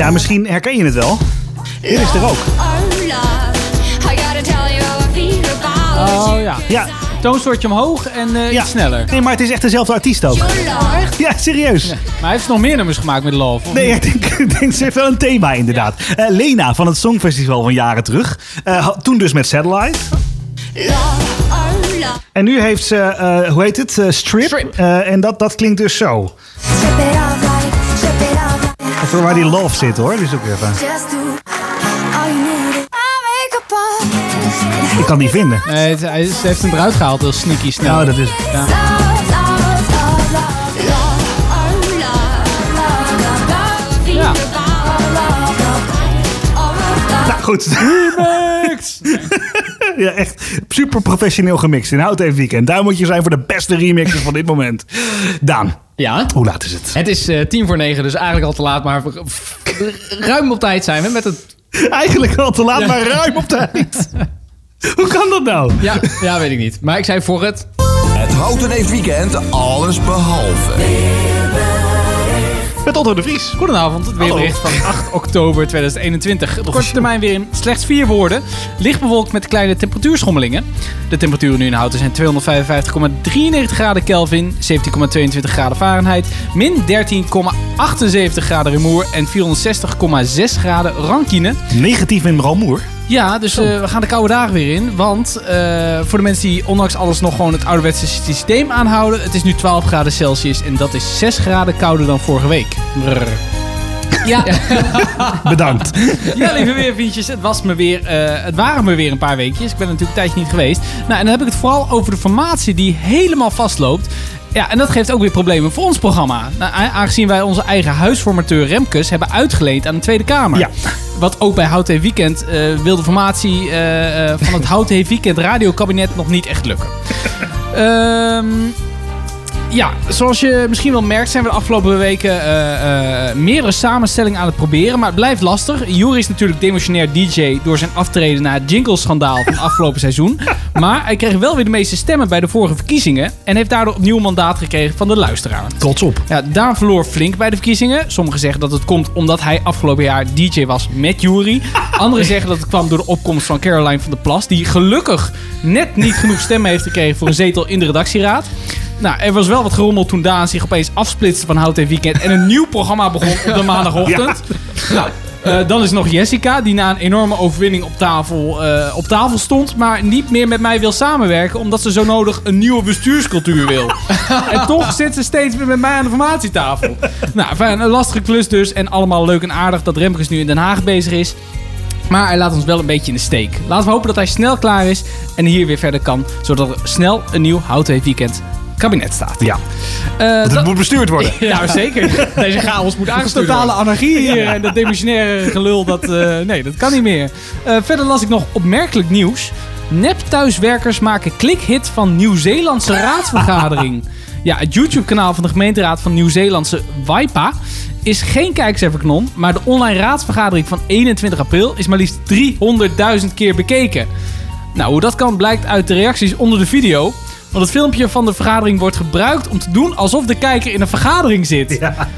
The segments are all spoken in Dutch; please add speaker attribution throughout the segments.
Speaker 1: Ja, misschien herken je het wel. Dit is er ook.
Speaker 2: Oh ja.
Speaker 1: Ja,
Speaker 2: Toonsoortje omhoog en eh,
Speaker 1: ja.
Speaker 2: iets sneller.
Speaker 1: Nee, maar het is echt dezelfde artiest ook. Ja, serieus.
Speaker 2: Maar hij heeft nog meer nummers gemaakt met Love.
Speaker 1: Nee, ik denk, ik denk ze heeft wel een thema inderdaad. Eh, Lena van het Songfestival van jaren terug. Eh, toen dus met Satellite. En nu heeft ze, eh, hoe heet het, Eh, Strip.
Speaker 2: Strip.
Speaker 1: Eh, en dat, dat klinkt dus zo. Voor waar die love zit hoor. Dus ook even. Ik kan die vinden.
Speaker 2: Nee, het- hij, ze heeft hem eruit gehaald, heel sneaky snel.
Speaker 1: Nou, dat is.
Speaker 2: Ja. Ja.
Speaker 1: Nou goed. Ja, echt super professioneel gemixt in Hout even Weekend. Daar moet je zijn voor de beste remixers van dit moment. Daan,
Speaker 3: Ja.
Speaker 1: hoe laat is het?
Speaker 3: Het is eh, tien voor negen, dus eigenlijk al te laat. Maar ruim op tijd zijn we met het...
Speaker 1: Eigenlijk al te laat, maar ruim op tijd. Hoe kan dat nou?
Speaker 3: Ja, ja, weet ik niet. Maar ik zei voor het...
Speaker 4: Het Houten Weekend alles behalve.
Speaker 1: Met Otto de Vries.
Speaker 2: Goedenavond, het weerbericht van 8 oktober 2021. Op korte termijn weer in slechts vier woorden. Licht bewolkt met kleine temperatuurschommelingen. De temperaturen nu in Houten zijn 255,93 graden Kelvin, 17,22 graden Fahrenheit, min 13,78 graden Rumoer en 460,6 graden Rankine.
Speaker 1: Negatief in Ralmoer.
Speaker 2: Ja, dus eh, we gaan de koude dagen weer in. Want eh, voor de mensen die ondanks alles nog gewoon het ouderwetse systeem aanhouden... het is nu 12 graden Celsius en dat is 6 graden kouder dan vorige week. Brrr. Ja,
Speaker 1: Bedankt.
Speaker 2: ja, lieve weervriendjes, het, was me weer, eh, het waren me weer een paar weekjes. Ik ben natuurlijk een tijdje niet geweest. Nou, en dan heb ik het vooral over de formatie die helemaal vastloopt. Ja, en dat geeft ook weer problemen voor ons programma. Nou, aangezien wij onze eigen huisformateur Remkes hebben uitgeleend aan de Tweede Kamer.
Speaker 1: Ja.
Speaker 2: Wat ook bij Hout Heeft Weekend eh, wil de formatie eh, van het Hout Heeft Weekend radiokabinet nog niet echt lukken. Ehm ja, zoals je misschien wel merkt zijn we de afgelopen weken eh, eh, meerdere samenstellingen aan het proberen. Maar het blijft lastig. Jury is natuurlijk demotionair DJ door zijn aftreden na het jingle-schandaal van het afgelopen seizoen. Maar hij kreeg wel weer de meeste stemmen bij de vorige verkiezingen. En heeft daardoor opnieuw een mandaat gekregen van de luisteraar.
Speaker 1: Trots op.
Speaker 2: Ja, Daan verloor flink bij de verkiezingen. Sommigen zeggen dat het komt omdat hij afgelopen jaar DJ was met Jury. Anderen zeggen dat het kwam door de opkomst van Caroline van der Plas. Die gelukkig net niet genoeg stemmen heeft gekregen voor een zetel in de redactieraad. Nou, er was wel wat gerommel toen Daan zich opeens afsplitste van Hout en Weekend. En een nieuw programma begon op de maandagochtend. Nou, eh, dan is nog Jessica, die na een enorme overwinning op tafel, eh, op tafel stond. Maar niet meer met mij wil samenwerken, omdat ze zo nodig een nieuwe bestuurscultuur wil. en toch zit ze steeds weer met mij aan de formatietafel. Nou, fijn, een lastige klus dus. En allemaal leuk en aardig dat Remkes nu in Den Haag bezig is. Maar hij laat ons wel een beetje in de steek. Laten we hopen dat hij snel klaar is en hier weer verder kan. Zodat er snel een nieuw Houten Weekend kabinet staat.
Speaker 1: Ja,
Speaker 2: Eh,
Speaker 1: want het
Speaker 2: dat-
Speaker 1: moet bestuurd worden.
Speaker 2: ja, zeker.
Speaker 3: Deze chaos moet
Speaker 2: Dat
Speaker 3: aangestuurd
Speaker 2: totale
Speaker 3: worden.
Speaker 2: anarchie hier en dat demissionaire gelul, dat, eh, nee, dat kan niet meer. Eh, verder las ik nog opmerkelijk nieuws. Nep thuiswerkers maken klikhit van Nieuw-Zeelandse raadsvergadering. Ja, het YouTube-kanaal van de gemeenteraad van Nieuw-Zeelandse Waipa is geen kijkcijferkanon, maar de online raadsvergadering van 21 april is maar liefst 300.000 keer bekeken. Nou, hoe dat kan blijkt uit de reacties onder de video. Want het filmpje van de vergadering wordt gebruikt om te doen alsof de kijker in een vergadering zit.
Speaker 1: Ja.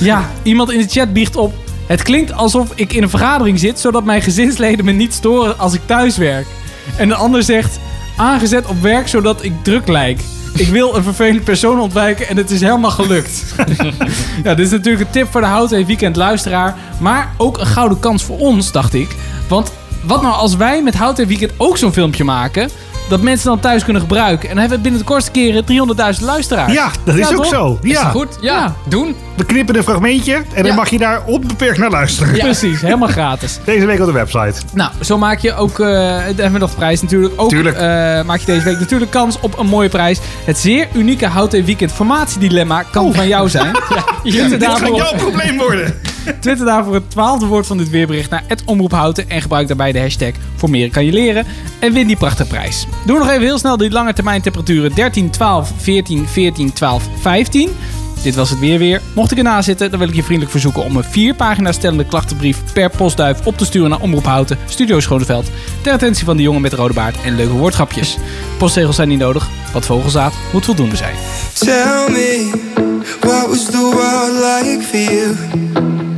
Speaker 2: Ja, iemand in de chat biecht op. Het klinkt alsof ik in een vergadering zit, zodat mijn gezinsleden me niet storen als ik thuis werk. En een ander zegt, aangezet op werk zodat ik druk lijk. Ik wil een vervelend persoon ontwijken en het is helemaal gelukt. ja, dit is natuurlijk een tip voor de Houten Weekend luisteraar. Maar ook een gouden kans voor ons, dacht ik. Want wat nou als wij met Houten Weekend ook zo'n filmpje maken... dat mensen dan thuis kunnen gebruiken... en dan hebben we binnen de kortste keren 300.000 luisteraars.
Speaker 1: Ja, dat is
Speaker 2: Ja,
Speaker 1: ook
Speaker 2: toch?
Speaker 1: zo. Ja.
Speaker 3: Goed, ja,
Speaker 2: Ja.
Speaker 3: doen.
Speaker 1: We knippen een fragmentje en dan
Speaker 3: Ja.
Speaker 1: mag je daar onbeperkt naar luisteren.
Speaker 2: Precies, helemaal gratis.
Speaker 1: Deze week op de website.
Speaker 2: Nou, zo maak je ook, eh dan hebben we nog de prijs natuurlijk. Ook
Speaker 1: Tuurlijk.
Speaker 2: eh, maak je deze week natuurlijk kans op een mooie prijs. Het zeer unieke Houten Weekend formatiedilemma kan van jou zijn. ja, je twitter
Speaker 1: Dit gaat jouw probleem worden.
Speaker 2: Twitter daarvoor het twaalfde woord van dit weerbericht naar @omroephouten en gebruik daarbij de hashtag voor meer kan je leren en win die prachtige prijs. Doe nog even heel snel die lange termijn temperaturen 13, 12, 14, 14, 12, 15. Dit was het weer weer. Mocht ik erna zitten, dan wil ik je vriendelijk verzoeken om een vier pagina stellende klachtenbrief per postduif op te sturen naar Omroep Houten, Studio Schoneveld, ter attentie van de jongen met de rode baard en leuke woordgrapjes. Postzegels zijn niet nodig, wat vogelzaad moet voldoende zijn.
Speaker 5: Tell me, what was the world like for you?